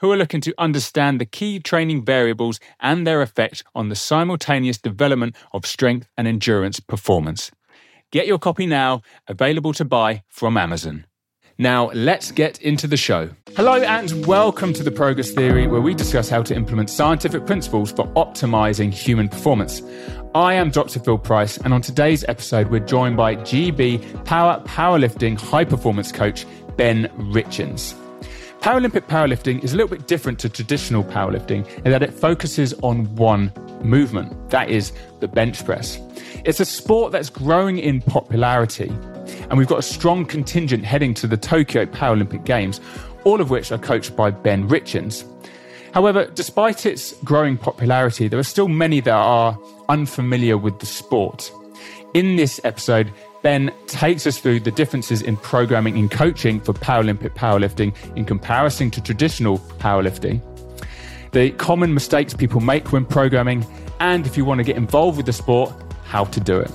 who are looking to understand the key training variables and their effect on the simultaneous development of strength and endurance performance. Get your copy now, available to buy from Amazon. Now, let's get into the show. Hello, and welcome to the Progress Theory, where we discuss how to implement scientific principles for optimizing human performance. I am Dr. Phil Price, and on today's episode, we're joined by GB Para Powerlifting High Performance Coach Ben Richens. Paralympic powerlifting is a little bit different to traditional powerlifting in that it focuses on one movement, that is the bench press. It's a sport that's growing in popularity, and we've got a strong contingent heading to the Tokyo Paralympic Games, all of which are coached by Ben Richens. However, despite its growing popularity, there are still many that are unfamiliar with the sport. In this episode, Ben takes us through the differences in programming and coaching for Paralympic powerlifting in comparison to traditional powerlifting, the common mistakes people make when programming, and if you want to get involved with the sport, how to do it.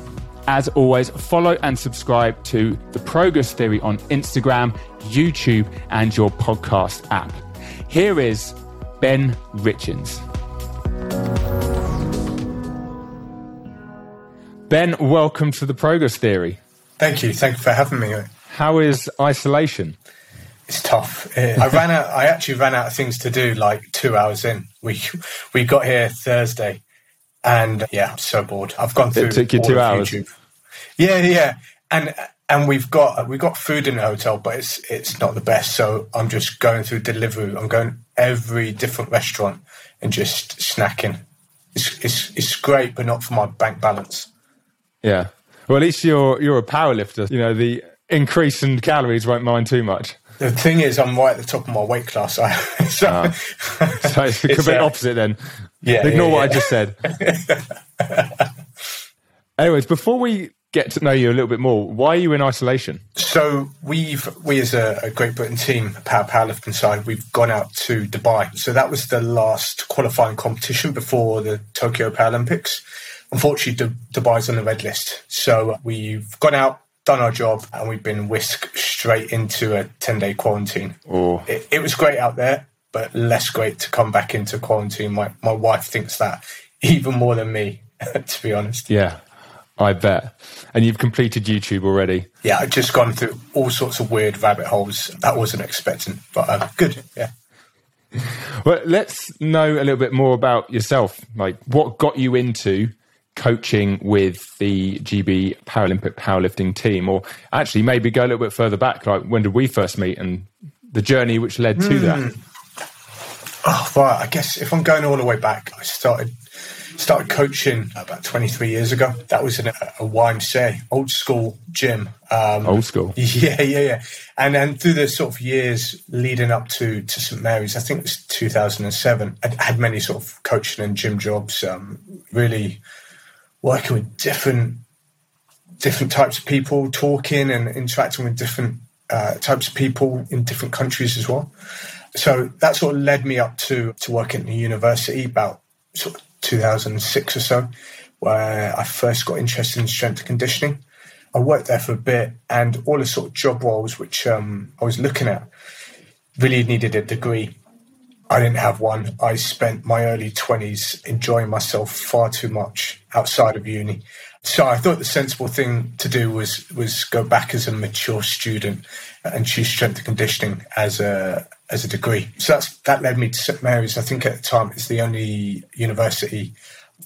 As always, follow and subscribe to The Progress Theory on Instagram, YouTube, and your podcast app. Here is Ben Richens. Ben, welcome to the Progress Theory. Thank you. Thank you for having me. How is isolation? It's tough. I ran out. I actually ran out of things to do. Like two hours in, we we got here Thursday, and yeah, I'm so bored. I've gone through. It took you two hours. YouTube. Yeah, yeah, and and we've got we've got food in the hotel, but it's it's not the best. So I'm just going through delivery. I'm going every different restaurant and just snacking. It's it's it's great, but not for my bank balance. Yeah. Well, at least you're you're a power lifter. You know, the increase in calories won't mind too much. The thing is, I'm right at the top of my weight class. so, oh. so it's the complete uh, opposite then. Yeah. Ignore yeah, what I just said. Anyways, before we get to know you a little bit more, why are you in isolation? So we've we as a, a Great Britain team, para powerlifting side, we've gone out to Dubai. So that was the last qualifying competition before the Tokyo Paralympics unfortunately, Dubai's on the red list. So we've gone out, done our job, and we've been whisked straight into a 10 day quarantine. Oh. It, it, was great out there, but less great to come back into quarantine. My, my wife thinks that even more than me, to be honest. Yeah. I bet. And you've completed YouTube already? Yeah, I've just gone through all sorts of weird rabbit holes that wasn't expecting, but um, good. Yeah. Well, let's know a little bit more about yourself. Like, what got you into coaching with the GB Paralympic powerlifting team, or actually maybe go a little bit further back, like when did we first meet and the journey which led to mm. that? Hmm. Oh, right. I guess if I'm going all the way back, I started started coaching about 23 years ago. That was in a, a YMCA, old school gym. Um, old school. Yeah, yeah, yeah. And then through the sort of years leading up to, to St Mary's, I think it was 2007, I had many sort of coaching and gym jobs. Um, really working with different different types of people, talking and interacting with different uh, types of people in different countries as well. So that sort of led me up to to work at the university about sort of 2006 or so, where I first got interested in strength and conditioning. I worked there for a bit, and all the sort of job roles which um, I was looking at really needed a degree I didn't have one. I spent my early 20s enjoying myself far too much outside of uni. So I thought the sensible thing to do was was go back as a mature student and choose strength and conditioning as a as a degree. So that's that led me to St Mary's. I think at the time it's the only university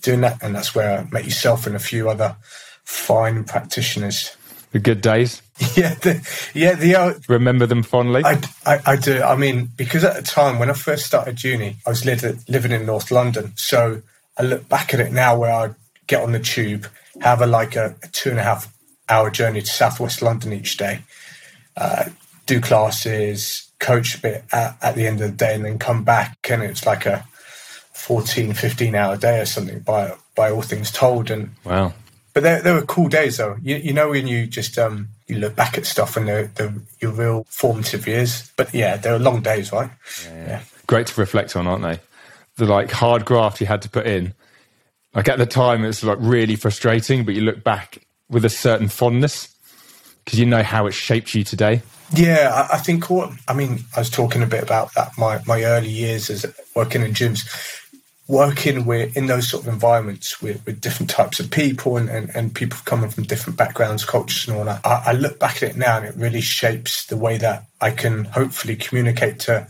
doing that, and that's where I met yourself and a few other fine practitioners. The good days. Yeah, the, yeah. The uh, remember them fondly. I, I, I, do. I mean, because at the time when I first started uni, I was li- living in North London. So I look back at it now, where I get on the tube, have a like a, a two and a half hour journey to Southwest London each day, uh, do classes, coach a bit at, at the end of the day, and then come back, and it's like a 14, 15 hour day or something by by all things told. And wow. But there, there were cool days though. You, you know when you just um, you look back at stuff and the, the your real formative years. But yeah, there were long days, right? Yeah. yeah. Great to reflect on, aren't they? The like hard graft you had to put in. Like at the time, it's like really frustrating, but you look back with a certain fondness because you know how it shaped you today. Yeah, I, I think what I mean, I was talking a bit about that my my early years as working in gyms working with in those sort of environments with, with different types of people and, and, and people coming from different backgrounds, cultures and all that, I, I, look back at it now and it really shapes the way that I can hopefully communicate to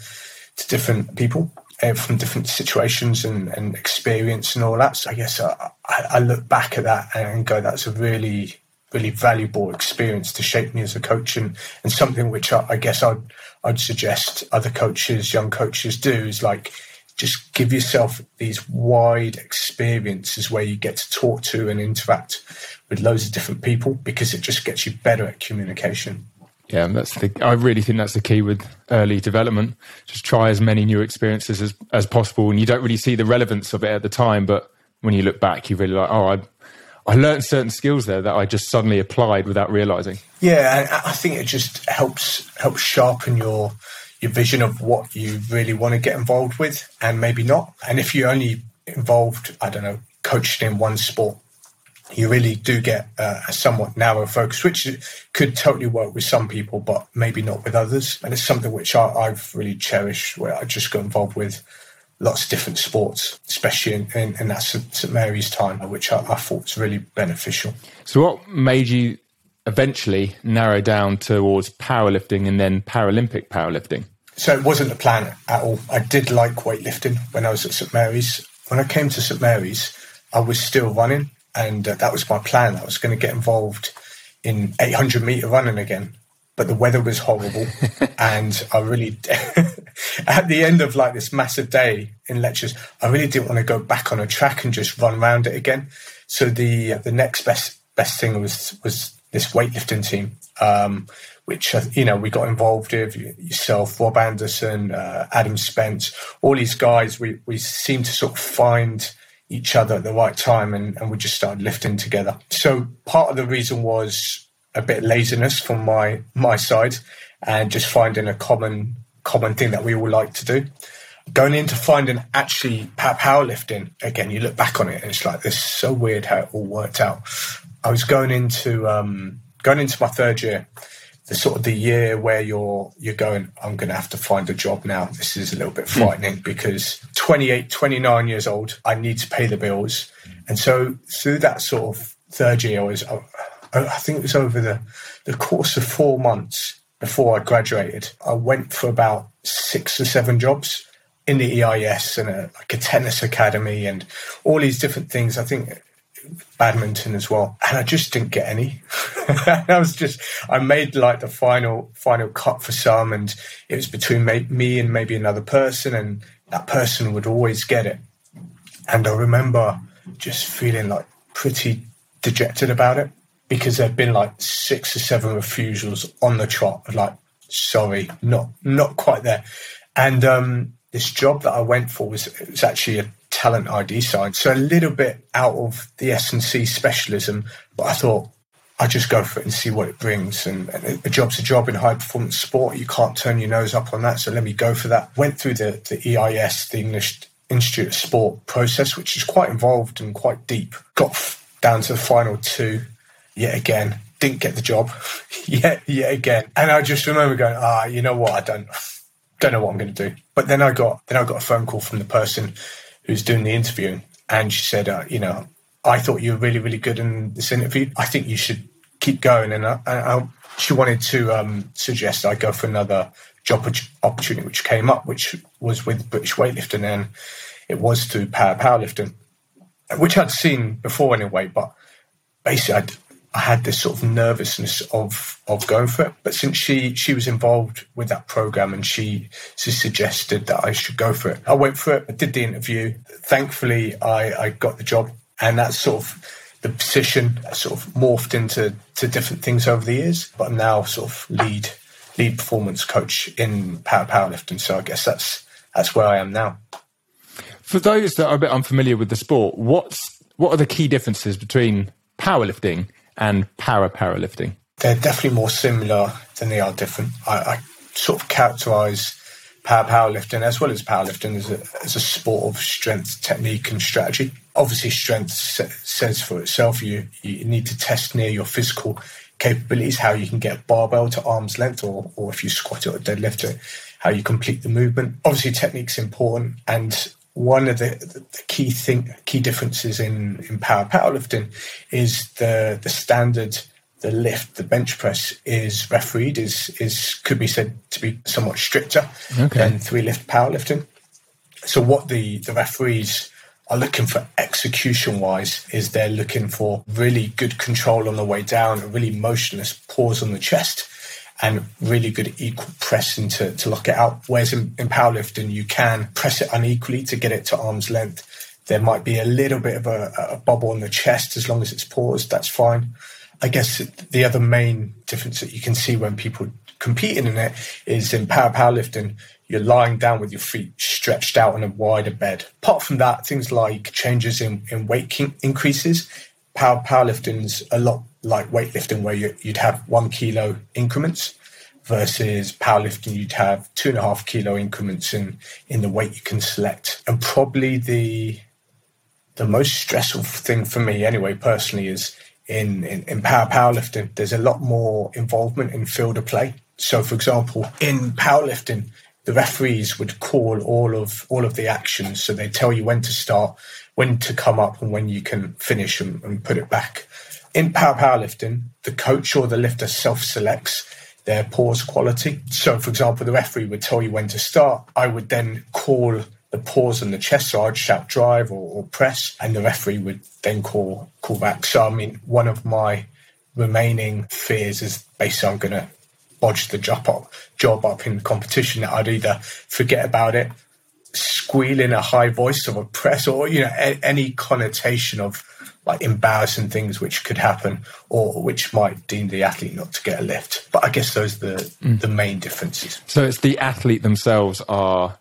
to different people uh, from different situations and, and experience and all that. So I guess I, I look back at that and go, that's a really really valuable experience to shape me as a coach and, and something which I, I guess I'd I'd suggest other coaches, young coaches do is like just give yourself these wide experiences where you get to talk to and interact with loads of different people because it just gets you better at communication. Yeah, that's the. I really think that's the key with early development. Just try as many new experiences as, as possible, and you don't really see the relevance of it at the time. But when you look back, you really like, oh, I, I learned certain skills there that I just suddenly applied without realizing. Yeah, I think it just helps helps sharpen your your vision of what you really want to get involved with and maybe not. And if you're only involved, I don't know, coaching in one sport, you really do get uh, a somewhat narrow focus, which could totally work with some people, but maybe not with others. And it's something which I, have really cherished, where I just got involved with lots of different sports, especially in, in, in that St Mary's time, which I, I thought was really beneficial. So, what made you eventually narrow down towards powerlifting and then Paralympic powerlifting? So it wasn't a plan at all. I did like weightlifting when I was at St Mary's. When I came to St Mary's, I was still running, and uh, that was my plan. I was going to get involved in 800 meter running again, but the weather was horrible, and I really, at the end of like this massive day in lectures, I really didn't want to go back on a track and just run around it again. So the the next best best thing was was this weightlifting team, um, which uh, you know we got involved with yourself, Rob Anderson, uh, Adam Spence, all these guys. We we seemed to sort of find each other at the right time, and, and we just started lifting together. So part of the reason was a bit laziness from my my side, and just finding a common common thing that we all like to do. Going into finding actually powerlifting again, you look back on it and it's like this is so weird how it all worked out. I was going into um, going into my third year, the sort of the year where you're you're going, I'm going to have to find a job now. This is a little bit hmm. frightening mm. because 28, 29 years old, I need to pay the bills, and so through that sort of third year, I was I think it was over the the course of four months before I graduated. I went for about six or seven jobs in the EIS and a, like a tennis academy and all these different things. I think badminton as well, and I just didn't get any. I was just I made like the final final cut for some, and it was between me and maybe another person, and that person would always get it. And I remember just feeling like pretty dejected about it because there'd been like six or seven refusals on the trot. Like, sorry, not not quite there. And um, this job that I went for was it was actually a talent ID side. So a little bit out of the S&C specialism, but I thought I'd just go for it and see what it brings. And, and a job's a job in high performance sport. You can't turn your nose up on that. So let me go for that. Went through the, the EIS, the English Institute of Sport process, which is quite involved and quite deep. Got down to the final two yet again. Didn't get the job yet, yet again. And I just remember going, ah, you know what? I don't, don't know what I'm going to do. But then I got, then I got a phone call from the person who's doing the interviewing, and she said, uh, you know, I thought you were really, really good in this interview. I think you should keep going. And I, I, she wanted to um, suggest I go for another job opportunity, which came up, which was with British weightlifting, and it was to para powerlifting, which I'd seen before anyway. But basically, I'd, I had this sort of nervousness of of going for it. But since she she was involved with that program and she, she suggested that I should go for it, I went for it. I did the interview. Thankfully, I, I got the job, and that's sort of the position sort of morphed into to different things over the years. But I'm now sort of lead lead performance coach in para powerlifting. So I guess that's that's where I am now. For those that are a bit unfamiliar with the sport, what's what are the key differences between powerlifting and para powerlifting? They're definitely more similar than they are different. I, I sort of characterize para powerlifting as well as powerlifting as a, as a sport of strength, technique, and strategy. Obviously, strength says for itself. You you need to test near your physical capabilities, how you can get barbell to arm's length, or or if you squat it or deadlift it, how you complete the movement. Obviously, technique's important, and one of the, the, key thing, key differences in, in para powerlifting is the the standard, the lift, the bench press is refereed is is could be said to be somewhat stricter okay. than three lift powerlifting. So what the the referees are looking for execution wise is they're looking for really good control on the way down, a really motionless pause on the chest and really good equal pressing to, to lock it out. Whereas in, in powerlifting, you can press it unequally to get it to arm's length. There might be a little bit of a, a bubble on the chest as long as it's paused, that's fine. I guess the other main difference that you can see when people competing in it is in para powerlifting, you're lying down with your feet stretched out on a wider bed. Apart from that, things like changes in, in weight increases, para powerlifting's a lot like weightlifting where you, would have one kilo increments versus powerlifting you'd have two and a half kilo increments in in the weight you can select. And probably the the most stressful thing for me anyway personally is in, in, in para powerlifting. There's a lot more involvement in field of play. So for example in powerlifting the referees would call all of all of the actions. So they tell you when to start when to come up and when you can finish and, and put it back in para powerlifting, the coach or the lifter self selects their pause quality. So, for example, the referee would tell you when to start. I would then call the pause on the chest, so I'd shout drive or, or, press, and the referee would then call call back. So, I mean, one of my remaining fears is basically I'm going to bodge the job up, job up in the competition. That I'd either forget about it, squeal in a high voice of a press, or you know, a, any connotation of like embarrassing things which could happen or which might deem the athlete not to get a lift. But I guess those are the, mm. the main differences. So it's the athlete themselves are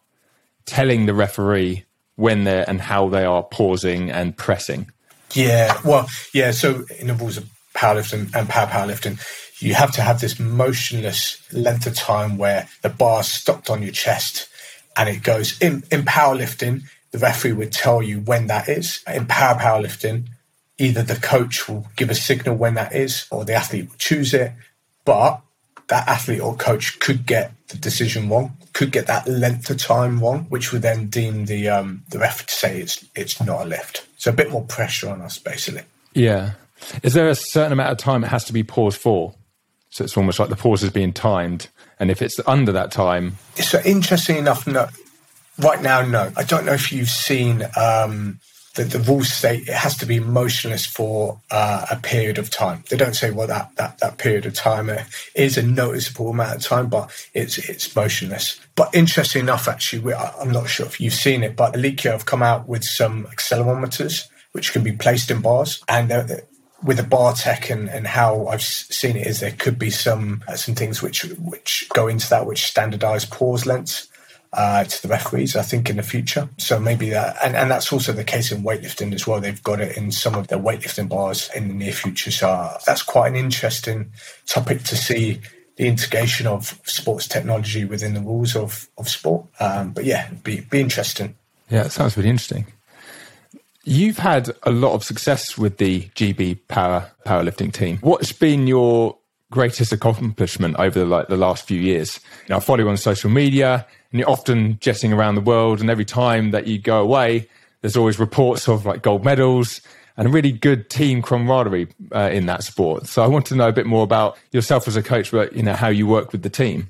telling the referee when they're and how they are pausing and pressing. Yeah, well, yeah. So in the rules of powerlifting and para powerlifting, you have to have this motionless length of time where the bar stopped on your chest and it goes in in powerlifting. The referee would tell you when that is. In para powerlifting, either the coach will give a signal when that is or the athlete will choose it. But that athlete or coach could get the decision wrong, could get that length of time wrong, which would then deem the um, the ref to say it's it's not a lift. So a bit more pressure on us, basically. Yeah. Is there a certain amount of time it has to be paused for? So it's almost like the pause is being timed, and if it's under that time, so interesting enough, no. Right now, no. I don't know if you've seen um, the, the rules say it has to be motionless for uh, a period of time. They don't say what that, that, that period of time is a noticeable amount of time, but it's it's motionless. But interesting enough, actually, I'm not sure if you've seen it, but Eleiko have come out with some accelerometers which can be placed in bars, and uh, with the bar tech and, and how I've seen it is there could be some uh, some things which which go into that which standardize pause lengths uh, to the referees, I think, in the future. So maybe that, and, and that's also the case in weightlifting as well. They've got it in some of their weightlifting bars in the near future. So that's quite an interesting topic to see the integration of sports technology within the rules of, of sport. Um, but yeah, be, be interesting. Yeah, it sounds really interesting. You've had a lot of success with the GB Para powerlifting team. What's been your greatest accomplishment over the, like the last few years? You know, I follow you on social media and you're often jetting around the world. And every time that you go away, there's always reports of like gold medals and really good team camaraderie uh, in that sport. So I want to know a bit more about yourself as a coach, but you know how you work with the team.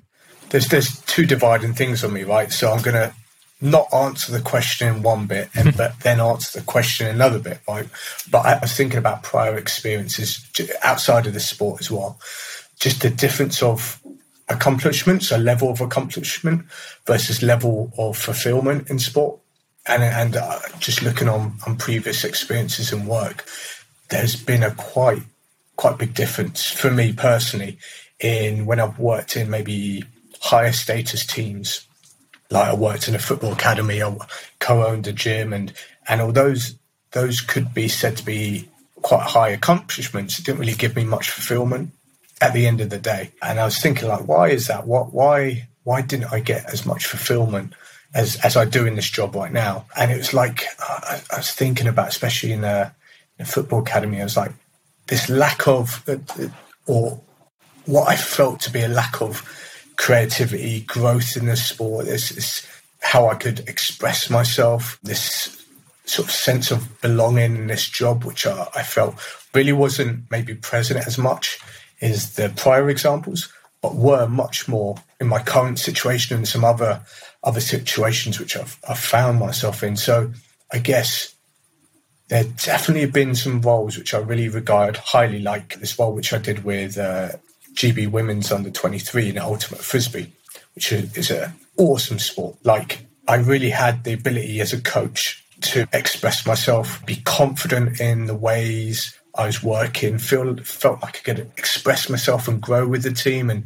There's there's two dividing things on me, right? So I'm gonna not answer the question in one bit and but then answer the question in another bit, right? But I was thinking about prior experiences outside of the sport as well. Just the difference of accomplishments, a level of accomplishment versus level of fulfillment in sport. And, and uh, just looking on, on previous experiences and work, there's been a quite quite big difference for me personally in when I've worked in maybe higher status teams. Like I worked in a football academy, I co-owned a gym, and and although those those could be said to be quite high accomplishments, it didn't really give me much fulfillment at the end of the day. And I was thinking, like, why is that? What why why didn't I get as much fulfillment as as I do in this job right now? And it was like I, I was thinking about, especially in a, in football academy, I was like, this lack of uh, or what I felt to be a lack of creativity, growth in the sport. This is how I could express myself. This sort of sense of belonging in this job, which I, I felt really wasn't maybe present as much as the prior examples, but were much more in my current situation and some other other situations which I've, I've found myself in. So I guess there definitely have been some roles which I really regard highly, like this role which I did with uh, GB Women's Under 23 in Ultimate Frisbee, which is an awesome sport. Like, I really had the ability as a coach to express myself, be confident in the ways I was working, feel felt like I could express myself and grow with the team and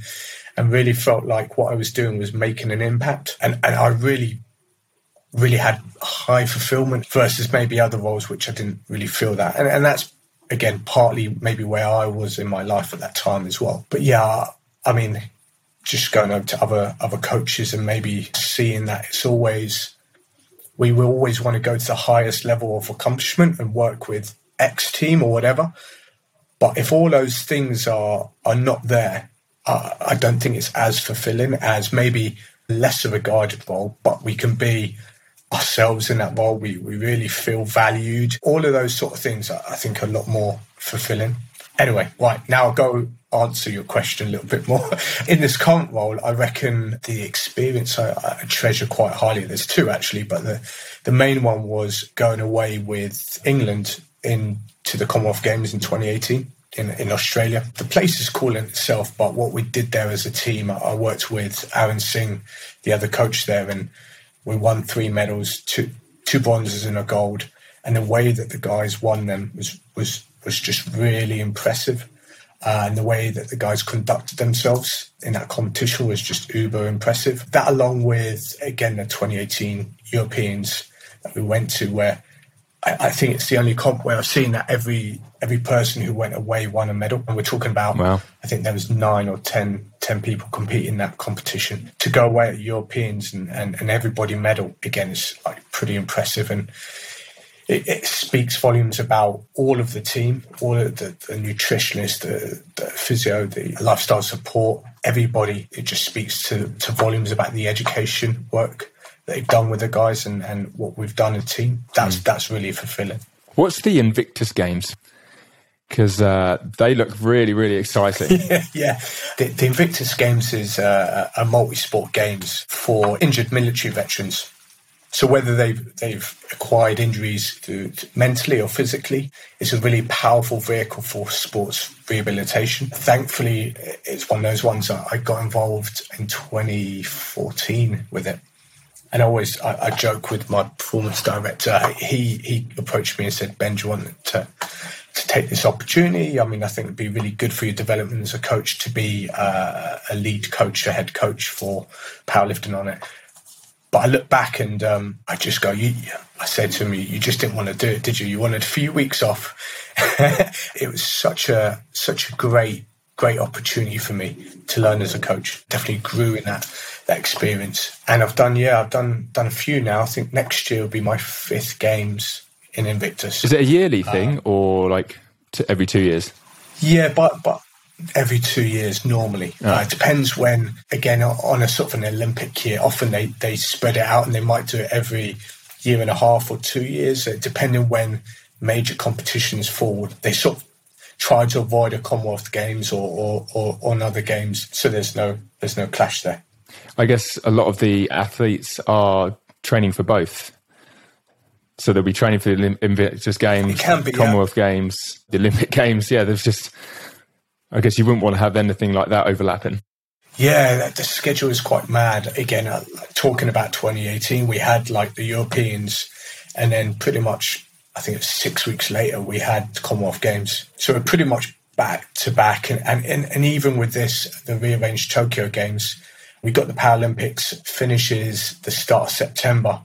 and really felt like what I was doing was making an impact. And and I really really had high fulfillment versus maybe other roles which I didn't really feel that. And and that's again, partly maybe where I was in my life at that time as well. But yeah, I mean, just going over to other other coaches and maybe seeing that it's always we will always want to go to the highest level of accomplishment and work with X team or whatever. But if all those things are are not there, uh, I don't think it's as fulfilling as maybe lesser regarded role. But we can be ourselves in that role. We, we really feel valued. All of those sort of things, I think, are a lot more fulfilling. Anyway, right now I'll go answer your question a little bit more. In this current role, I reckon the experience I, I, treasure quite highly. There's two actually, but the, the main one was going away with England in to the Commonwealth Games in 2018 in, in Australia. The place is cool in itself, but what we did there as a team, I worked with Aaron Singh, the other coach there, and we won three medals, two two bronzes and a gold. And the way that the guys won them was was was just really impressive. Uh, and the way that the guys conducted themselves in that competition was just uber impressive. That, along with again the 2018 Europeans that we went to, where I, I, think it's the only comp where I've seen that every every person who went away won a medal. And we're talking about, wow. I think there was nine or 10, 10 people compete in that competition. To go away at Europeans and, and, and everybody medal, again, is like pretty impressive. And it, it, speaks volumes about all of the team, all of the, the nutritionists, the, the, physio, the lifestyle support, everybody. It just speaks to, to volumes about the education work they've done with the guys and, and what we've done as a team. That's mm. that's really fulfilling. What's the Invictus Games? Because uh, they look really, really exciting. yeah, yeah. The, the Invictus Games is uh, a multi-sport games for injured military veterans. So whether they've they've acquired injuries through mentally or physically, it's a really powerful vehicle for sports rehabilitation. Thankfully, it's one of those ones that I got involved in 2014 with it. And I always I, I joke with my performance director. He he approached me and said, "Ben, do you want to to take this opportunity. I mean, I think it'd be really good for your development as a coach to be uh, a lead coach, a head coach for powerlifting on it. But I look back and um, I just go, you, I said to him, you just didn't want to do it, did you? You wanted a few weeks off. it was such a such a great great opportunity for me to learn as a coach. Definitely grew in that that experience. And I've done yeah, I've done done a few now. I think next year will be my fifth games in Invictus. Is it a yearly thing or like every two years? Yeah, but but every two years normally. Oh. Uh, it depends when. Again, on a sort of an Olympic year, often they they spread it out and they might do it every year and a half or two years, depending when major competitions fall. They sort of try to avoid a Commonwealth Games or, or, or, or other games, so there's no there's no clash there. I guess a lot of the athletes are training for both. So they'll be training for the Invictus Games, be, Commonwealth yeah. Games, the Olympic Games. Yeah, there's just, I guess you wouldn't want to have anything like that overlapping. Yeah, the schedule is quite mad. Again, uh, talking about 2018, we had like the Europeans, and then pretty much, I think it's six weeks later, we had Commonwealth Games. So it pretty much back to back. And, and, and even with this, the rearranged Tokyo Games, we got the Paralympics finishes the start of September.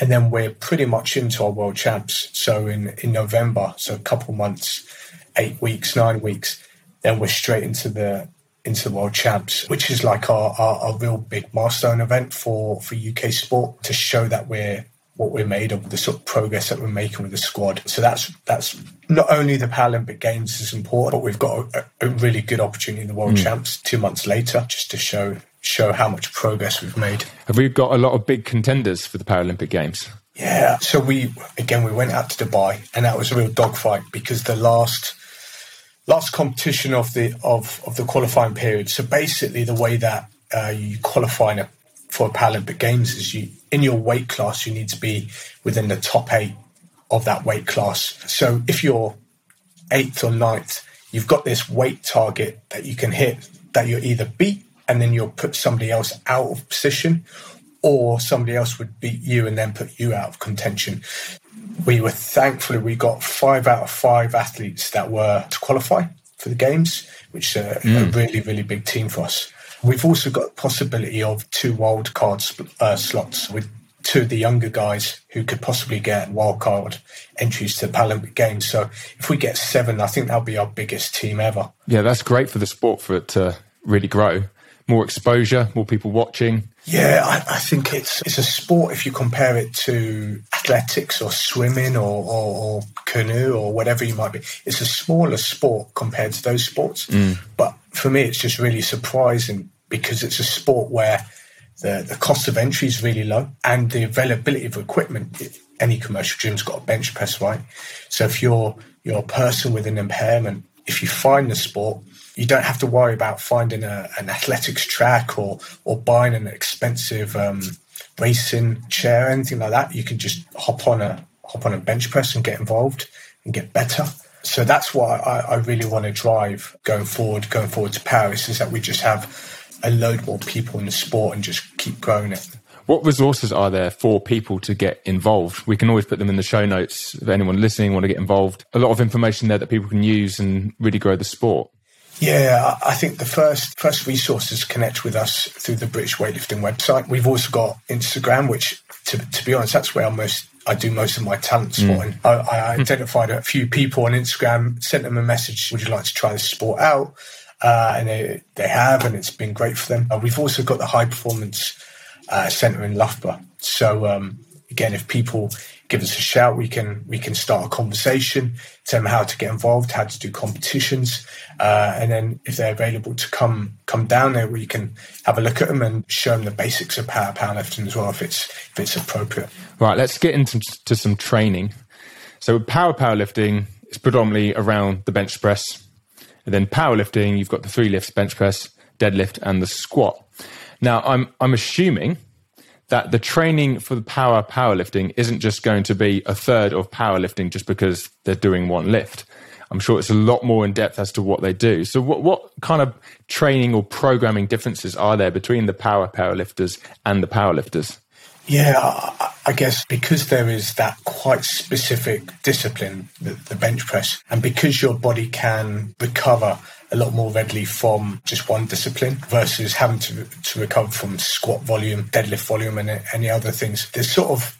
And then we're pretty much into our world champs. So in, in November, so a couple months, eight weeks, nine weeks, then we're straight into the into the world champs, which is like our, our, our real big milestone event for, for UK sport to show that we're what we're made of, the sort of progress that we're making with the squad. So that's that's not only the Paralympic Games is important, but we've got a, a really good opportunity in the World mm. Champs two months later, just to show show how much progress we've made. Have we got a lot of big contenders for the Paralympic Games? Yeah. So we again we went out to Dubai, and that was a real dogfight because the last last competition of the of of the qualifying period. So basically, the way that uh, you qualify a, for Paralympic Games is you in your weight class you need to be within the top eight of that weight class. So if you're eighth or ninth, you've got this weight target that you can hit that you're either beat and then you'll put somebody else out of position, or somebody else would beat you and then put you out of contention we were thankfully we got five out of five athletes that were to qualify for the games, which is a, mm. a really really big team for us. We've also got the possibility of two wild card uh, slots with two of the younger guys who could possibly get wild card entries to the Paralympic Games. So if we get seven, I think that'll be our biggest team ever. Yeah, that's great for the sport for it to really grow. More exposure, more people watching. Yeah, I, I, think it's it's a sport if you compare it to athletics or swimming or, or, or, canoe or whatever you might be. It's a smaller sport compared to those sports. Mm. But for me, it's just really surprising because it's a sport where the, the cost of entry is really low and the availability of equipment. Any commercial gym's got a bench press, right? So if you're you're a person with an impairment, if you find the sport, you don't have to worry about finding a, an athletics track or or buying an expensive um, racing chair, anything like that. You can just hop on a hop on a bench press and get involved and get better. So that's what I, I really want to drive going forward, going forward to Paris, is that we just have a load more people in the sport and just keep growing it. What resources are there for people to get involved? We can always put them in the show notes if anyone listening want to get involved. A lot of information there that people can use and really grow the sport. Yeah, I think the first first resources connect with us through the British Weightlifting website. We've also got Instagram, which, to, to be honest, that's where I'm most I do most of my talent spotting. Mm. I, I, identified a few people on Instagram, sent them a message. Would you like to try this sport out? Uh, and they they have, and it's been great for them. Uh, we've also got the High Performance uh, Centre in Loughborough. So um, again, if people give us a shout. We can we can start a conversation, tell them how to get involved, how to do competitions, uh, and then if they're available to come come down there, we can have a look at them and show them the basics of para powerlifting as well, if it's if it's appropriate. Right, let's get into to some training. So para powerlifting is predominantly around the bench press, and then powerlifting you've got the three lifts, bench press, deadlift, and the squat. Now I'm I'm assuming that the training for the para powerlifting isn't just going to be a third of powerlifting just because they're doing one lift. I'm sure it's a lot more in depth as to what they do. So, what, what kind of training or programming differences are there between the para powerlifters and the powerlifters? Yeah, I guess because there is that quite specific discipline, the, the bench press, and because your body can recover a lot more readily from just one discipline versus having to, to recover from squat volume, deadlift volume, and any other things. There's sort of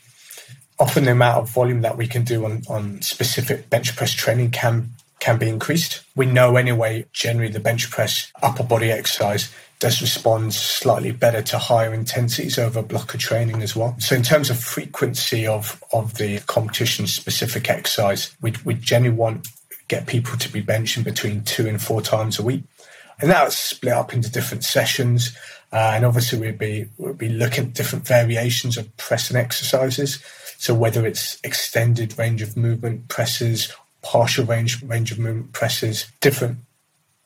often the amount of volume that we can do on, on specific bench press training can can be increased. We know anyway, generally the bench press upper body exercise does respond slightly better to higher intensities over blocker training as well. So in terms of frequency of, of the competition specific exercise, we we generally want get people to be benching between two and four times a week. And that's split up into different sessions. Uh, and obviously we'd be, we'd be looking at different variations of pressing exercises. So whether it's extended range of movement presses, partial range, range of movement presses, different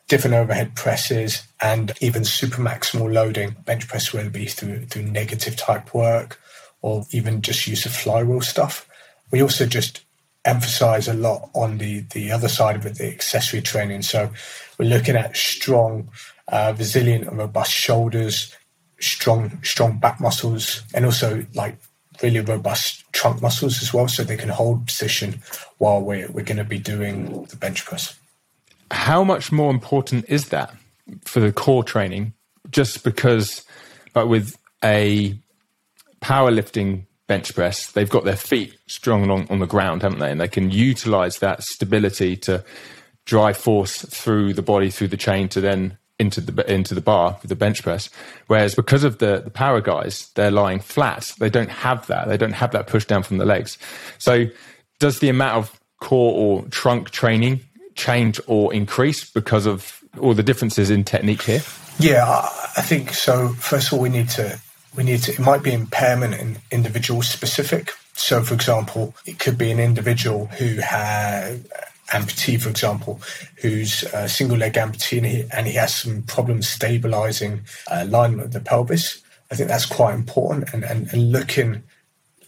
different overhead presses and even super maximal loading. Bench press will be through through negative type work or even just use of flywheel stuff. We also just emphasize a lot on the the other side of it, the accessory training. So we're looking at strong, uh, resilient, and robust shoulders, strong strong back muscles, and also like really robust trunk muscles as well, so they can hold position while we're we're going to be doing the bench press. How much more important is that for the core training? Just because, but with a powerlifting bench press, they've got their feet strong on, on the ground, haven't they? And they can utilize that stability to drive force through the body, through the chain to then into the into the bar with the bench press. Whereas because of the the power guys, they're lying flat. They don't have that. They don't have that push down from the legs. So does the amount of core or trunk training change or increase because of all the differences in technique here? Yeah, I think so. First of all, we need to we need to. It might be impairment and individual specific. So, for example, it could be an individual who had amputee, for example, who's a single leg amputee and he, and he has some problems stabilizing uh, alignment of the pelvis. I think that's quite important and, and, and looking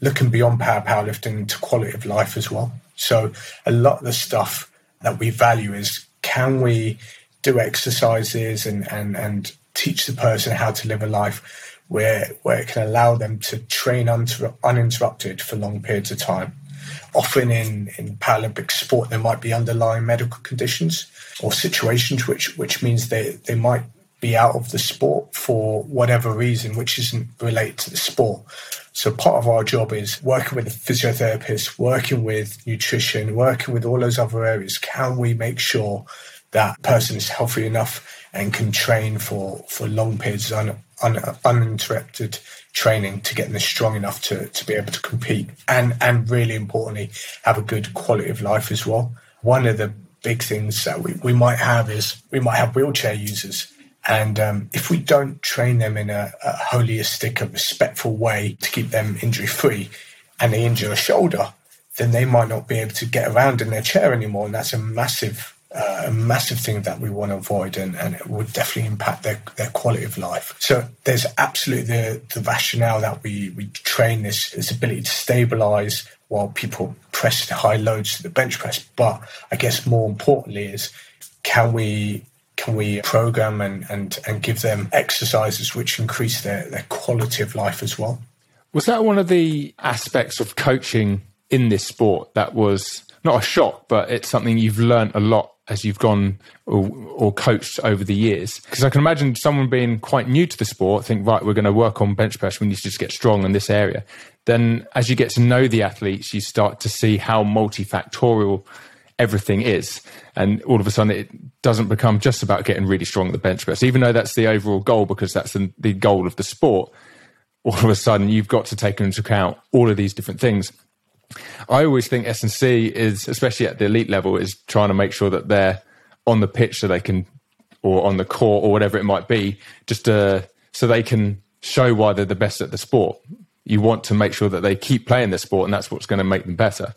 looking beyond para powerlifting to quality of life as well. So a lot of the stuff that we value is can we do exercises and, and, and teach the person how to live a life where where it can allow them to train uninterrupted for long periods of time often in, in Paralympic sport, there might be underlying medical conditions or situations which, which means they, they might be out of the sport for whatever reason, which isn't related to the sport. So part of our job is working with a physiotherapist, working with nutrition, working with all those other areas. Can we make sure that person is healthy enough and can train for, for long periods un, un, uninterrupted training to get them strong enough to, to be able to compete and, and really importantly, have a good quality of life as well. One of the big things that we, we might have is we might have wheelchair users. And um, if we don't train them in a, a holistic, a respectful way to keep them injury free and they injure a shoulder, then they might not be able to get around in their chair anymore. And that's a massive a massive thing that we want to avoid and, and it would definitely impact their, their quality of life. So there's absolutely the, the rationale that we, we train this, this ability to stabilize while people press the high loads to the bench press. But I guess more importantly is can we can we program and, and, and give them exercises which increase their, their quality of life as well? Was that one of the aspects of coaching in this sport that was not a shock, but it's something you've learned a lot as you've gone or, or coached over the years? Because I can imagine someone being quite new to the sport, think, right, we're going to work on bench press. We need to just get strong in this area. Then, as you get to know the athletes, you start to see how multifactorial everything is. And all of a sudden, it doesn't become just about getting really strong at the bench press, even though that's the overall goal, because that's the, the goal of the sport. All of a sudden, you've got to take into account all of these different things. I always think S and C is, especially at the elite level, is trying to make sure that they're on the pitch so they can, or on the court or whatever it might be, just uh, so they can show why they're the best at the sport. You want to make sure that they keep playing the sport, and that's what's going to make them better.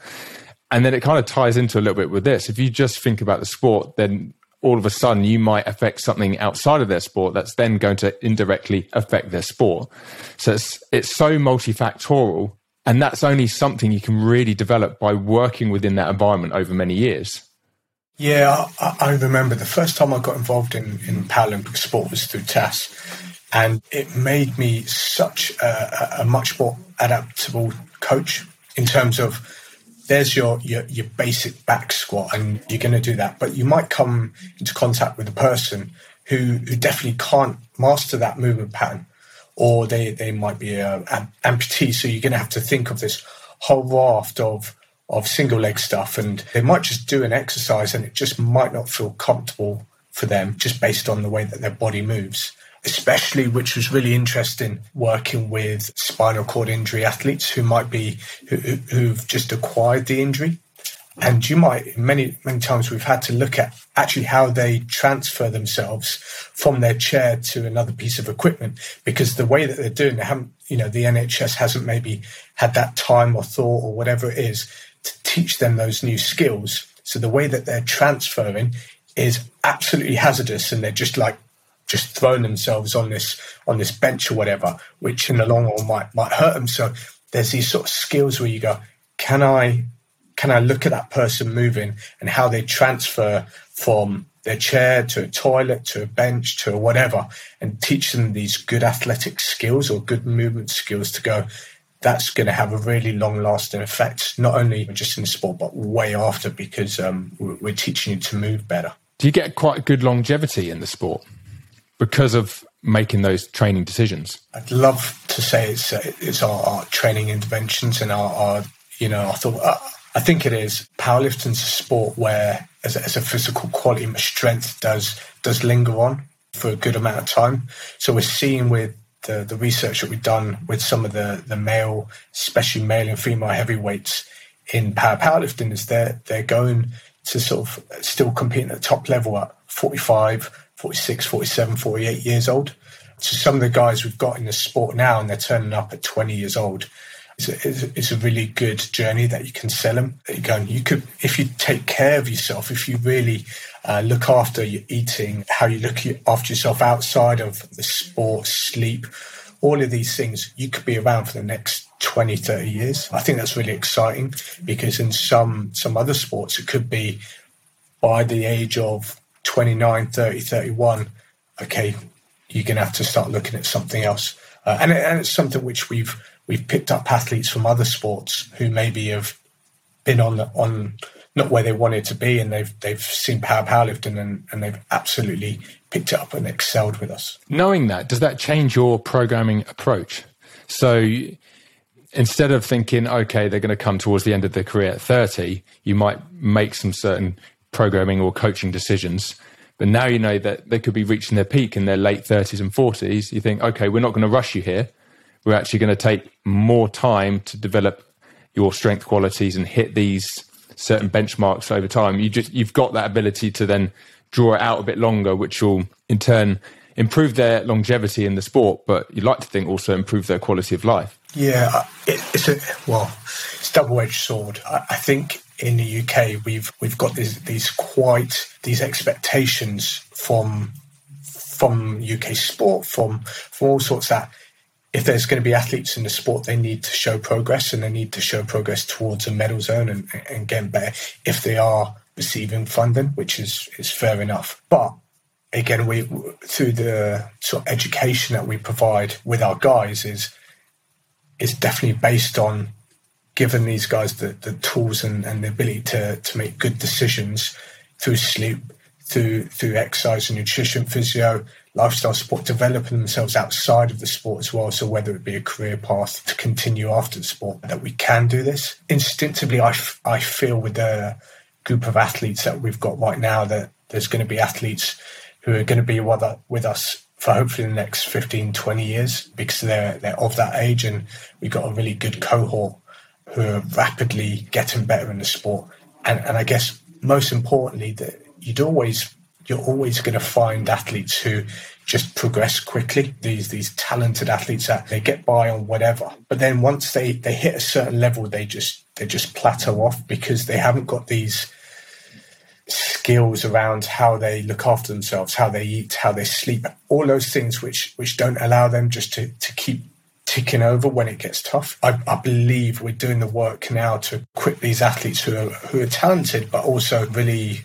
And then it kind of ties into a little bit with this. If you just think about the sport, then all of a sudden you might affect something outside of their sport that's then going to indirectly affect their sport. So it's it's so multifactorial and that's only something you can really develop by working within that environment over many years. Yeah, I, I remember the first time I got involved in, in Paralympic sport was through TAS. And it made me such a, a much more adaptable coach in terms of there's your, your, your basic back squat and you're going to do that. But you might come into contact with a person who, who definitely can't master that movement pattern or they, they might be uh, a, a amputee. So you're going to have to think of this whole raft of of single leg stuff, and they might just do an exercise, and it just might not feel comfortable for them just based on the way that their body moves. Especially, which was really interesting, working with spinal cord injury athletes who might be who, who've just acquired the injury and you might, many, many times we've had to look at actually how they transfer themselves from their chair to another piece of equipment because the way that they're doing, they haven't, you know, the NHS hasn't maybe had that time or thought or whatever it is to teach them those new skills. So the way that they're transferring is absolutely hazardous and they're just like, just throwing themselves on this on this bench or whatever, which in the long run might might hurt them. So there's these sort of skills where you go, can I can I look at that person moving and how they transfer from their chair to a toilet to a bench to a whatever and teach them these good athletic skills or good movement skills to go that's going to have a really long lasting effect not only just in the sport but way after because um, we're teaching you to move better Do you get quite good longevity in the sport because of making those training decisions? I'd love to say it's uh, it's our, our, training interventions and our, our you know I thought uh, I think it is powerlifting's a sport where as a, as a physical quality, strength does does linger on for a good amount of time. So we're seeing with the, the research that we've done with some of the, the male, especially male and female heavyweights in para powerlifting is they're, they're going to sort of still compete at the top level at 45, 46, 47, 48 years old. So some of the guys we've got in the sport now and they're turning up at 20 years old. It's a, it's a really good journey that you can sell them. You you could, if you take care of yourself, if you really uh, look after your eating, how you look after yourself outside of the sport, sleep, all of these things, you could be around for the next 20, 30 years. I think that's really exciting because in some some other sports, it could be by the age of 29, 30, 31, okay, you're going to have to start looking at something else. Uh, and, and it's something which we've we've picked up athletes from other sports who maybe have been on on not where they wanted to be, and they've they've seen para powerlifting and, and they've absolutely picked it up and excelled with us. Knowing that, does that change your programming approach? So instead of thinking, okay, they're going to come towards the end of their career at 30, you might make some certain programming or coaching decisions. But now you know that they could be reaching their peak in their late 30s and 40s. You think, okay, we're not going to rush you here. We're actually going to take more time to develop your strength qualities and hit these certain benchmarks over time. You just you've got that ability to then draw it out a bit longer, which will in turn improve their longevity in the sport, but you'd like to think also improve their quality of life. Yeah, it, it's a well, it's double edged sword. I, I, think in the UK we've we've got these these quite these expectations from from UK sport from from all sorts of that if there's going to be athletes in the sport, they need to show progress and they need to show progress towards a medal zone and, and getting better if they are receiving funding, which is, is fair enough. But again, we through the sort of education that we provide with our guys is is definitely based on giving these guys the, the tools and, and the ability to, to make good decisions through sleep, through through exercise and nutrition, physio, lifestyle support, developing themselves outside of the sport as well. So whether it be a career path to continue after the sport, that we can do this. Instinctively, I, f- I feel with the group of athletes that we've got right now that there's going to be athletes who are going to be with, with us for hopefully the next 15, 20 years because they're, they're of that age and we've got a really good cohort who are rapidly getting better in the sport. And, and I guess most importantly, that you'd always you're always going to find athletes who just progress quickly. These these talented athletes that they get by on whatever, but then once they they hit a certain level, they just they just plateau off because they haven't got these skills around how they look after themselves, how they eat, how they sleep, all those things which which don't allow them just to to keep ticking over when it gets tough. I, I, believe we're doing the work now to equip these athletes who are who are talented, but also really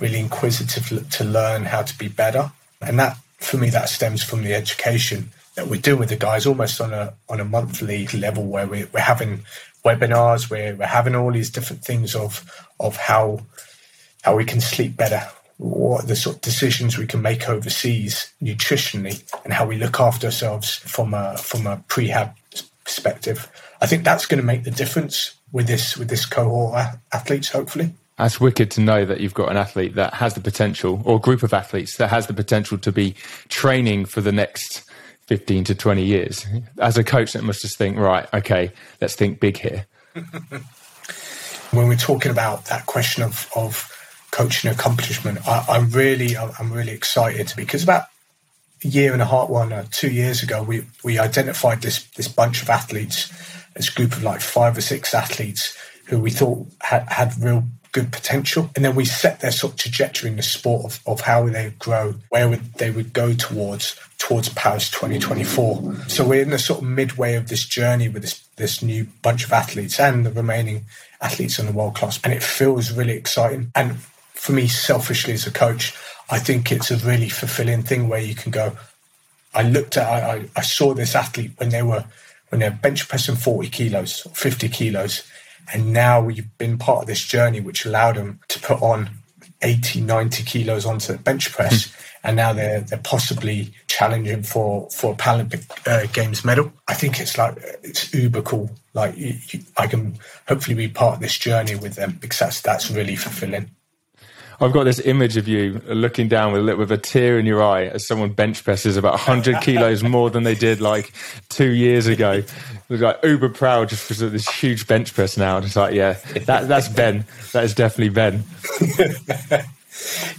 really inquisitive to learn how to be better. And that, for me, that stems from the education that we do with the guys almost on a on a monthly level where we're, we're having webinars, we're, we're having all these different things of of how how we can sleep better, what the sort of decisions we can make overseas nutritionally, and how we look after ourselves from a from a prehab perspective. I think that's going to make the difference with this with this cohort of athletes, hopefully. That's wicked to know that you've got an athlete that has the potential, or group of athletes that has the potential to be training for the next 15 to 20 years. As a coach, that must just think, right, okay, let's think big here. when we're talking about that question of, of coaching accomplishment, I, I'm really, I'm really excited because about a year and a half, one or two years ago, we, we identified this, this bunch of athletes, this group of like five or six athletes who we thought had, had real good potential. And then we set their sort of trajectory in the sport of, of how they would grow, where would they would go towards towards Paris 2024. So we're in the sort of midway of this journey with this this new bunch of athletes and the remaining athletes on the world class. And it feels really exciting. And for me, selfishly as a coach, I think it's a really fulfilling thing where you can go, I looked at I, I saw this athlete when they were when they're bench pressing 40 kilos, 50 kilos, and now we've been part of this journey, which allowed them to put on 80, 90 kilos onto the bench press. Hmm. and now they're they're possibly challenging for for a Paralympic uh, Games medal. I think it's like it's uber cool. Like you, you, I can hopefully be part of this journey with them because that's that's really fulfilling. I've got this image of you looking down with a, with a tear in your eye as someone bench presses about 100 kilos more than they did like two years ago. Look like uber proud just because of this huge bench press now. It's like, yeah, that, that's Ben. That is definitely Ben.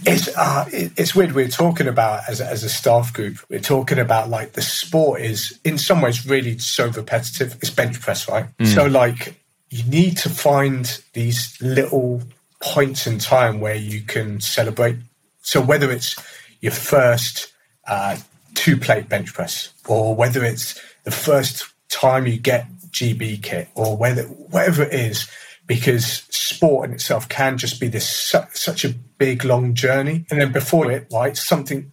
it's uh, it's weird. We're talking about as a, as a staff group. We're talking about like the sport is in some ways really so repetitive. It's bench press, right? Mm. So like you need to find these little points in time where you can celebrate. So whether it's your first uh, two plate bench press, or whether it's the first time you get GB kit, or whether whatever it is, because sport in itself can just be this su- such a big long journey, and then before it, right, something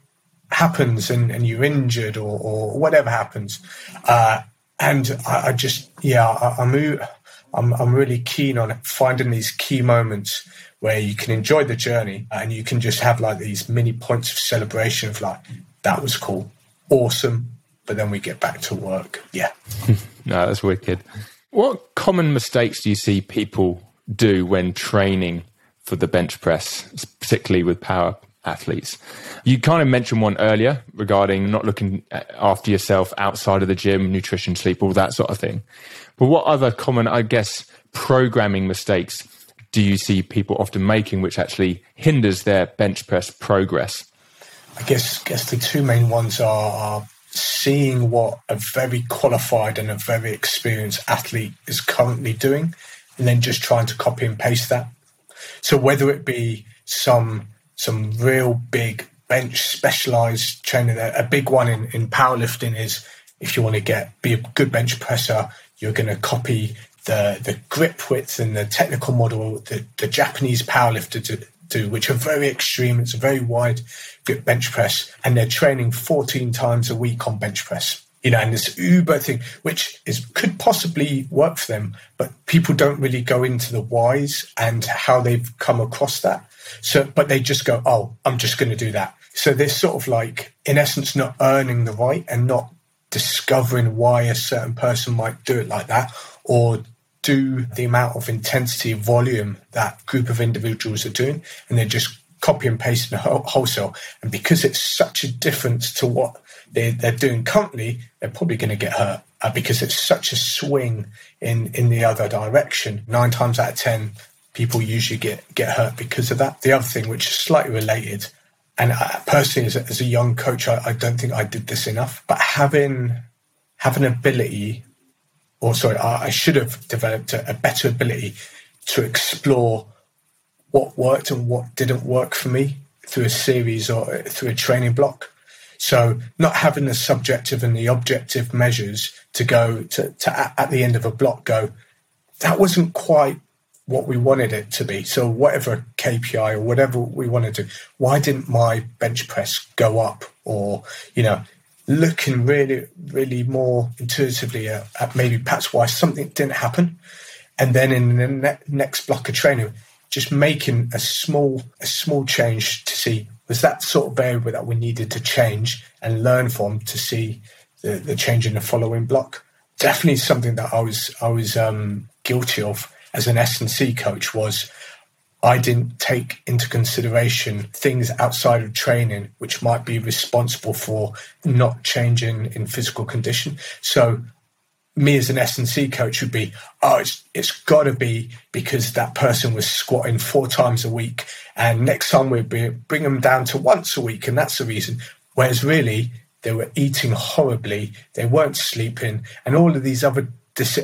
happens and, and you're injured or, or whatever happens, uh, and I, I, just yeah, I, I'm I'm I'm really keen on finding these key moments where you can enjoy the journey and you can just have like these mini points of celebration of like that was cool, awesome, but then we get back to work. Yeah. no, that's wicked. What common mistakes do you see people do when training for the bench press, particularly with para athletes? You kind of mentioned one earlier regarding not looking after yourself outside of the gym, nutrition, sleep, all that sort of thing. But what other common, I guess, programming mistakes do you see people often making, which actually hinders their bench press progress? I guess guess the two main ones are, are seeing what a very qualified and a very experienced athlete is currently doing, and then just trying to copy and paste that. So whether it be some some real big bench specialized training, a big one in, in powerlifting is if you want to get be a good bench presser, you're going to copy the the grip width and the technical model that the Japanese powerlifters do, which are very extreme. It's a very wide grip bench press, and they're training 14 times a week on bench press. You know, and this Uber thing, which is could possibly work for them, but people don't really go into the whys and how they've come across that. So, but they just go, "Oh, I'm just going to do that." So they're sort of like, in essence, not earning the right and not discovering why a certain person might do it like that, or do the amount of intensity volume that group of individuals are doing and then just copy and paste in a wholesale. And because it's such a difference to what they, they're doing currently, they're probably going to get hurt uh, because it's such a swing in, in the other direction. Nine times out of 10, people usually get, get hurt because of that. The other thing, which is slightly related, and I, personally, as a, as a young coach, I, I don't think I did this enough, but having having ability or sorry, I, should have developed a, a better ability to explore what worked and what didn't work for me through a series or uh, through a training block. So not having the subjective and the objective measures to go to, to at the end of a block go, that wasn't quite what we wanted it to be. So whatever KPI or whatever we wanted to, why didn't my bench press go up? Or, you know, looking really, really more intuitively at, at maybe perhaps why something didn't happen. And then in the ne- next block of training, just making a small, a small change to see was that sort of variable that we needed to change and learn from to see the, the change in the following block. Definitely something that I was, I was um, guilty of as an S&C coach was I didn't take into consideration things outside of training which might be responsible for not changing in physical condition. So me as an S&C coach would be, oh, it's, it's got to be because that person was squatting four times a week. And next time we'd be, bring them down to once a week. And that's the reason. Whereas really, they were eating horribly. They weren't sleeping and all of these other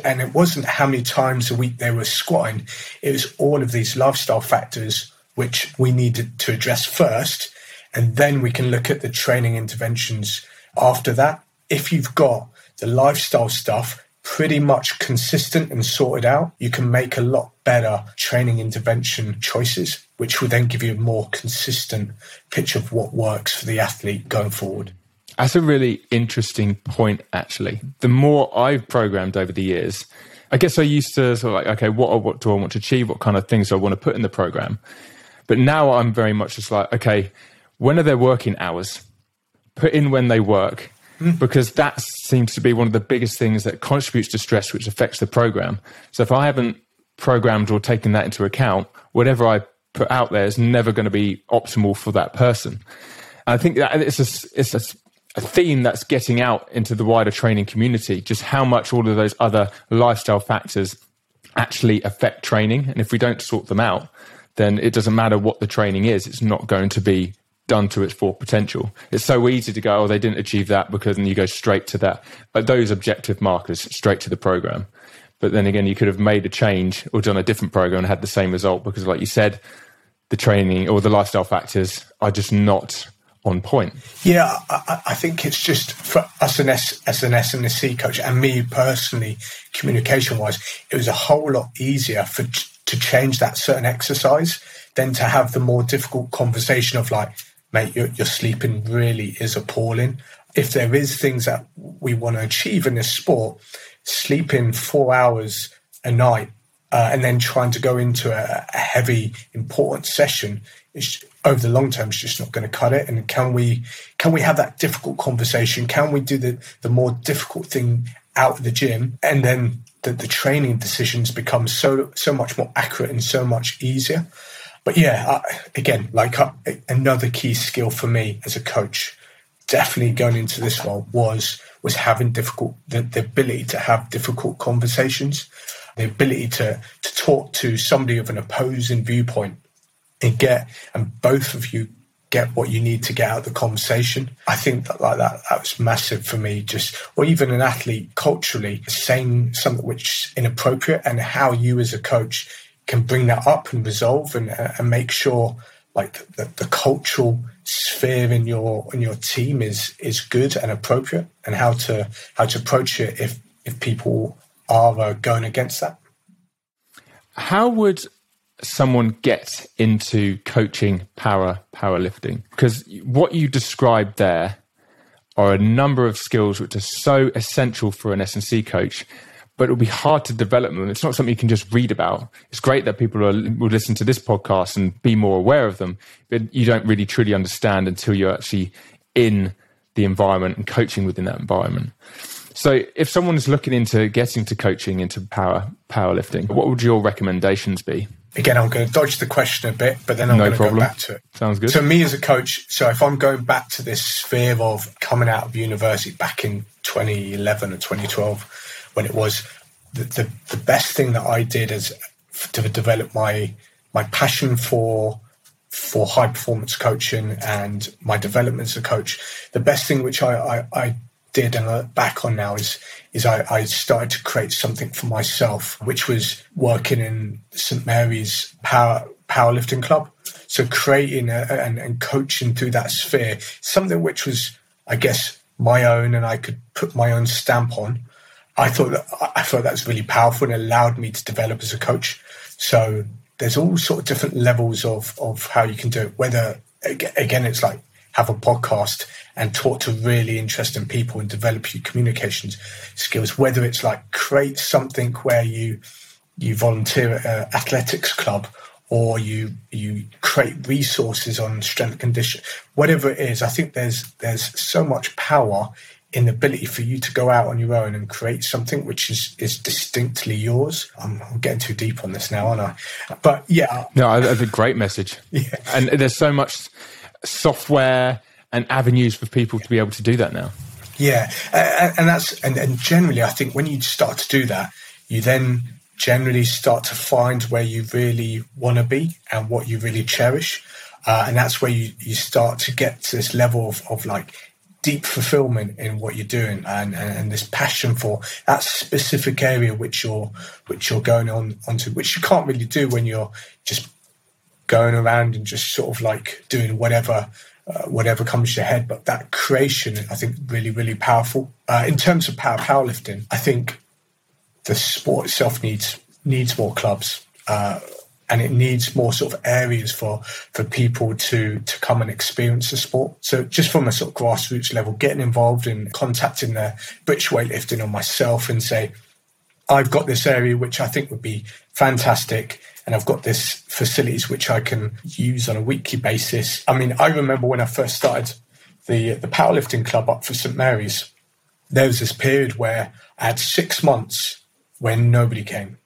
and it wasn't how many times a week they were squatting. It was all of these lifestyle factors which we needed to address first. And then we can look at the training interventions after that. If you've got the lifestyle stuff pretty much consistent and sorted out, you can make a lot better training intervention choices, which will then give you a more consistent picture of what works for the athlete going forward. That's a really interesting point, actually. The more I've programmed over the years, I guess I used to sort of like, okay, what, what do I want to achieve? What kind of things do I want to put in the program? But now I'm very much just like, okay, when are their working hours? Put in when they work, because that seems to be one of the biggest things that contributes to stress, which affects the program. So if I haven't programmed or taken that into account, whatever I put out there is never going to be optimal for that person. I think that it's a, it's a, a theme that's getting out into the wider training community, just how much all of those other lifestyle factors actually affect training. And if we don't sort them out, then it doesn't matter what the training is, it's not going to be done to its full potential. It's so easy to go, oh, they didn't achieve that because then you go straight to that. But those objective markers straight to the program. But then again, you could have made a change or done a different program and had the same result because, like you said, the training or the lifestyle factors are just not on point. Yeah, I, I think it's just for us an S, as an S and a C coach and me personally, communication wise, it was a whole lot easier for to change that certain exercise than to have the more difficult conversation of like, mate, your, your sleeping really is appalling. If there is things that we want to achieve in this sport, sleeping four hours a night uh, and then trying to go into a, a heavy, important session is over the long term is just not going to cut it. And can we can we have that difficult conversation? Can we do the the more difficult thing out of the gym, and then the, the training decisions become so so much more accurate and so much easier. But yeah, uh, again, like uh, another key skill for me as a coach, definitely going into this role was was having difficult the, the ability to have difficult conversations, the ability to to talk to somebody of an opposing viewpoint and get and both of you get what you need to get out of the conversation. I think that like that that was massive for me. Just or even an athlete culturally saying something which is inappropriate and how you as a coach can bring that up and resolve and and make sure like the, the cultural sphere in your in your team is is good and appropriate and how to how to approach it if if people are uh, going against that. How would someone get into coaching para powerlifting? Because what you described there are a number of skills which are so essential for an S&C coach, but it'll be hard to develop them. It's not something you can just read about. It's great that people are, will listen to this podcast and be more aware of them, but you don't really truly understand until you're actually in the environment and coaching within that environment. So, if someone is looking into getting to coaching into para powerlifting, what would your recommendations be? again, I'm going to dodge the question a bit, but then I'm no going to problem. go back to it. Sounds good. So, me as a coach, so if I'm going back to this sphere of coming out of university back in 2011 or 2012, when it was the, the, the best thing that I did is to develop my my passion for for high performance coaching and my development as a coach. The best thing which I, I, I did and look back on now is is I, I, started to create something for myself, which was working in St Mary's para powerlifting club. So creating a, and, and coaching through that sphere, something which was, I guess, my own, and I could put my own stamp on. I thought that I thought that was really powerful and allowed me to develop as a coach. So there's all sort of different levels of of how you can do it. Whether again, it's like have a podcast and talk to really interesting people and develop your communications skills. Whether it's like create something where you you volunteer at an athletics club or you you create resources on strength condition, whatever it is. I think there's there's so much power in the ability for you to go out on your own and create something which is is distinctly yours. I'm, I'm getting too deep on this now, aren't I? But yeah, no, that's a great message. yeah, and there's so much software and avenues for people to be able to do that now. Yeah, uh, and that's and, and generally, I think when you start to do that, you then generally start to find where you really want to be and what you really cherish, uh, and that's where you you start to get to this level of, of like deep fulfillment in what you're doing and, and, and, this passion for that specific area which you're which you're going on onto which you can't really do when you're just going around and just sort of like doing whatever uh, whatever comes to your head. But that creation, I think, really, really powerful. Uh, in terms of para powerlifting, I think the sport itself needs needs more clubs. Uh, and it needs more sort of areas for for people to to come and experience the sport. So just from a sort of grassroots level, getting involved in contacting the British weightlifting or myself and say, I've got this area which I think would be fantastic and I've got this facilities which I can use on a weekly basis. I mean, I remember when I first started the the powerlifting club up for St Mary's, there was this period where I had six months when nobody came,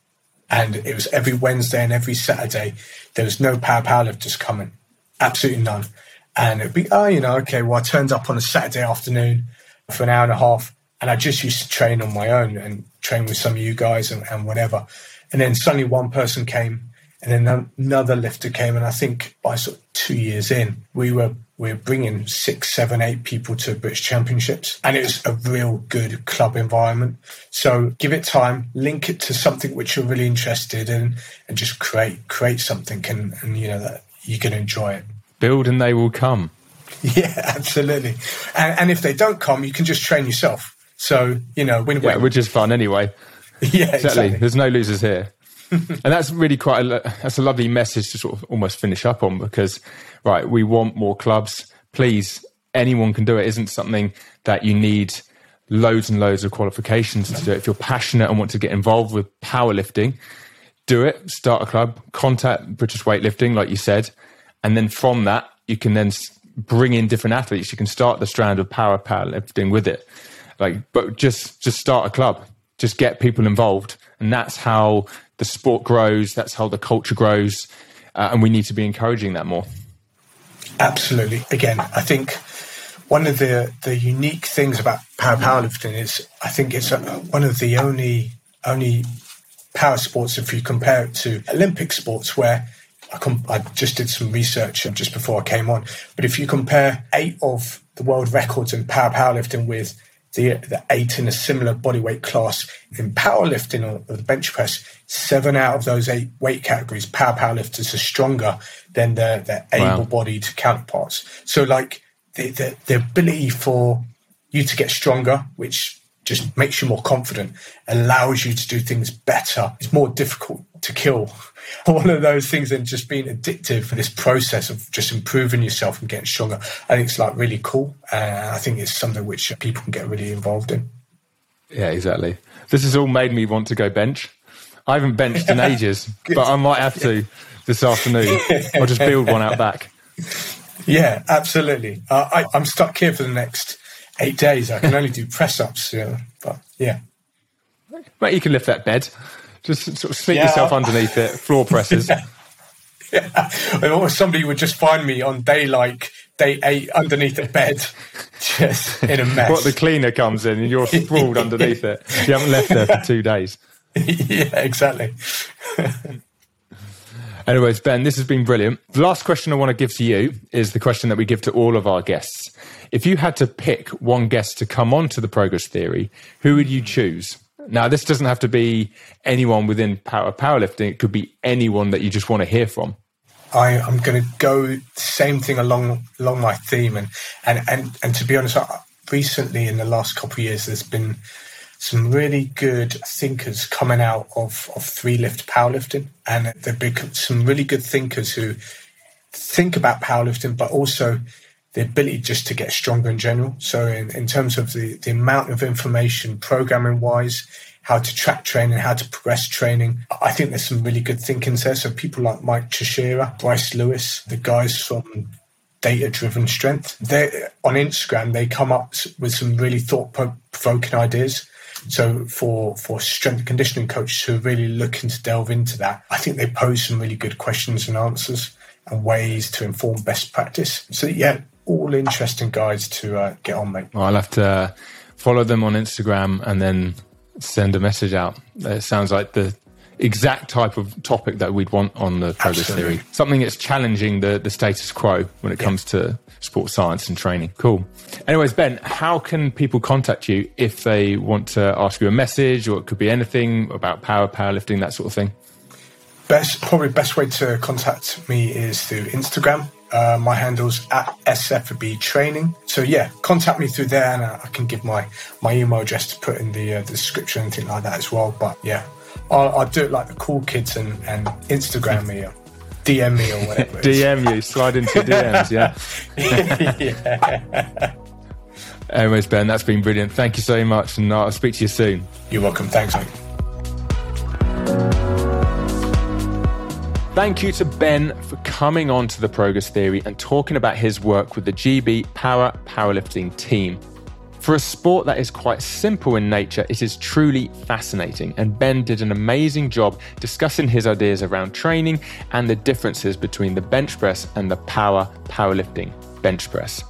and it was every Wednesday and every Saturday there was no para powerlifters coming, absolutely none, and it'd be oh you know okay well I turned up on a Saturday afternoon for an hour and a half, and I just used to train on my own and train with some of you guys and, and whatever, and then suddenly one person came and then another lifter came, and I think by sort of two years in, we were we were bringing six, seven, eight people to British Championships, and it was a real good club environment. So give it time, link it to something which you're really interested in, and just create create something, and, and you know that you can enjoy it. Build and they will come. Yeah, absolutely. And, and if they don't come, you can just train yourself. So you know, win, yeah, which is fun anyway. Yeah, exactly. exactly. There's no losers here. And that's really quite a, that's a lovely message to sort of almost finish up on because right we want more clubs. Please anyone can do it. Isn't something that you need loads and loads of qualifications to do it. If you're passionate and want to get involved with powerlifting do it. Start a club. Contact british weightlifting like you said. And then from that you can then bring in different athletes. You can start the strand of para powerlifting with it. Like but just just start a club. Just get people involved. And that's how the sport grows. That's how the culture grows, uh, and we need to be encouraging that more. Absolutely. Again, I think one of the the unique things about para powerlifting is I think it's a, one of the only only power sports if you compare it to Olympic sports where I, com- I just did some research just before I came on. But if you compare eight of the world records in para powerlifting with the, the eight in a similar body weight class in powerlifting or, or the bench press, seven out of those eight weight categories, para powerlifters are stronger than their, their wow. able-bodied counterparts. So, like the, the, the ability for you to get stronger, which just makes you more confident, allows you to do things better. It's more difficult to kill. One of those things and just being addictive for this process of just improving yourself and getting stronger. I think it's like really cool. Uh, I think it's something which people can get really involved in. Yeah, exactly. This has all made me want to go bench. I haven't benched in ages, but I might have to this afternoon. I'll just build one out back. Yeah, absolutely. Uh, I, I'm stuck here for the next eight days. I can only do press ups, you know, but yeah. Mate, you can lift that bed. Just sort of sneak yeah. yourself underneath it, floor presses. yeah. Or somebody would just find me on day like day eight underneath the bed, just in a mess. What the cleaner comes in and you're sprawled underneath it. You haven't left there for two days. yeah, exactly. Anyways, Ben, this has been brilliant. The last question I want to give to you is the question that we give to all of our guests. If you had to pick one guest to come on to the progress theory, who would you choose? Now, this doesn't have to be anyone within para powerlifting. It could be anyone that you just want to hear from. I, am going to go same thing along along my theme, and and and, and to be honest, recently in the last couple of years, there's been some really good thinkers coming out of, of three lift powerlifting. And there've been some really good thinkers who think about powerlifting, but also the ability just to get stronger in general. So, in, in terms of the, the amount of information, programming wise, how to track training, how to progress training, I think there's some really good thinkings there. So, people like Mike Tuchscherer, Bryce Lewis, the guys from data driven strength. They on Instagram they come up with some really thought provoking ideas. So for for strength conditioning coaches who are really looking to delve into that, I think they pose some really good questions and answers and ways to inform best practice. So yeah, all interesting guides to uh, get on, mate. Well, I'll have to uh, follow them on Instagram and then send a message out. It sounds like the exact type of topic that we'd want on the progress Absolutely. theory. Something that's challenging the, the status quo when it yeah. comes to sports science and training. Cool. Anyways, Ben, how can people contact you if they want to ask you a message or it could be anything about para, powerlifting, that sort of thing? Best, probably best way to contact me is through Instagram. Uh, my handle's at SFB Training. So yeah, contact me through there, and I, I can give my my email address to put in the, uh, the description and things like that as well. But yeah, I'll, I'll, do it like the cool kids and, and Instagram me or DM me or whatever. DM you, slide into DMs, yeah. yeah. Anyways, Ben, that's been brilliant. Thank you so much, and I'll speak to you soon. You're welcome. Thanks, mate. Thank you to Ben for coming on to the Progress Theory and talking about his work with the GB Para Powerlifting team. For a sport that is quite simple in nature, it is truly fascinating, and Ben did an amazing job discussing his ideas around training and the differences between the bench press and the para powerlifting bench press.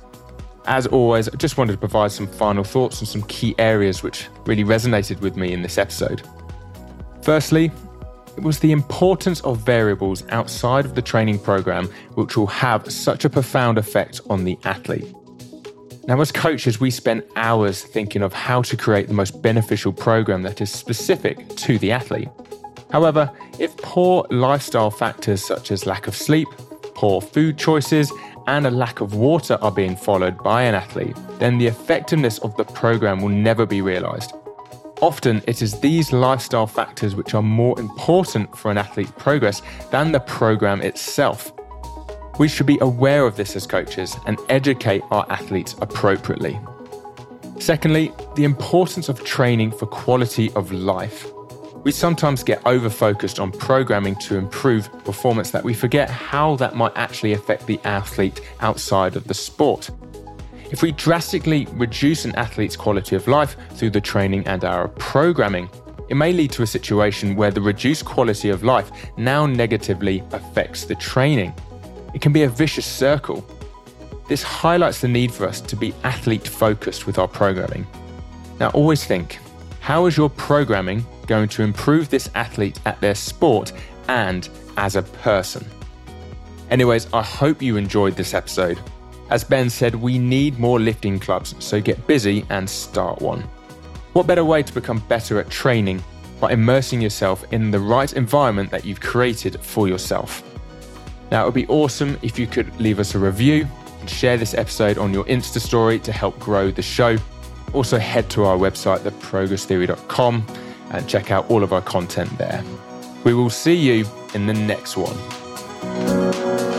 As always, I just wanted to provide some final thoughts on some key areas which really resonated with me in this episode. Firstly, it was the importance of variables outside of the training program which will have such a profound effect on the athlete. Now, as coaches, we spend hours thinking of how to create the most beneficial program that is specific to the athlete. However, if poor lifestyle factors such as lack of sleep, poor food choices, and a lack of water are being followed by an athlete, then the effectiveness of the program will never be realized. Often, it is these lifestyle factors which are more important for an athlete's progress than the program itself. We should be aware of this as coaches and educate our athletes appropriately. Secondly, the importance of training for quality of life. We sometimes get over focused on programming to improve performance that we forget how that might actually affect the athlete outside of the sport. If we drastically reduce an athlete's quality of life through the training and our programming, it may lead to a situation where the reduced quality of life now negatively affects the training. It can be a vicious circle. This highlights the need for us to be athlete focused with our programming. Now, always think how is your programming going to improve this athlete at their sport and as a person? Anyways, I hope you enjoyed this episode. As Ben said, we need more lifting clubs, so get busy and start one. What better way to become better at training by immersing yourself in the right environment that you've created for yourself? Now, it would be awesome if you could leave us a review and share this episode on your Insta story to help grow the show. Also, head to our website, theprogresstheory.com, and check out all of our content there. We will see you in the next one.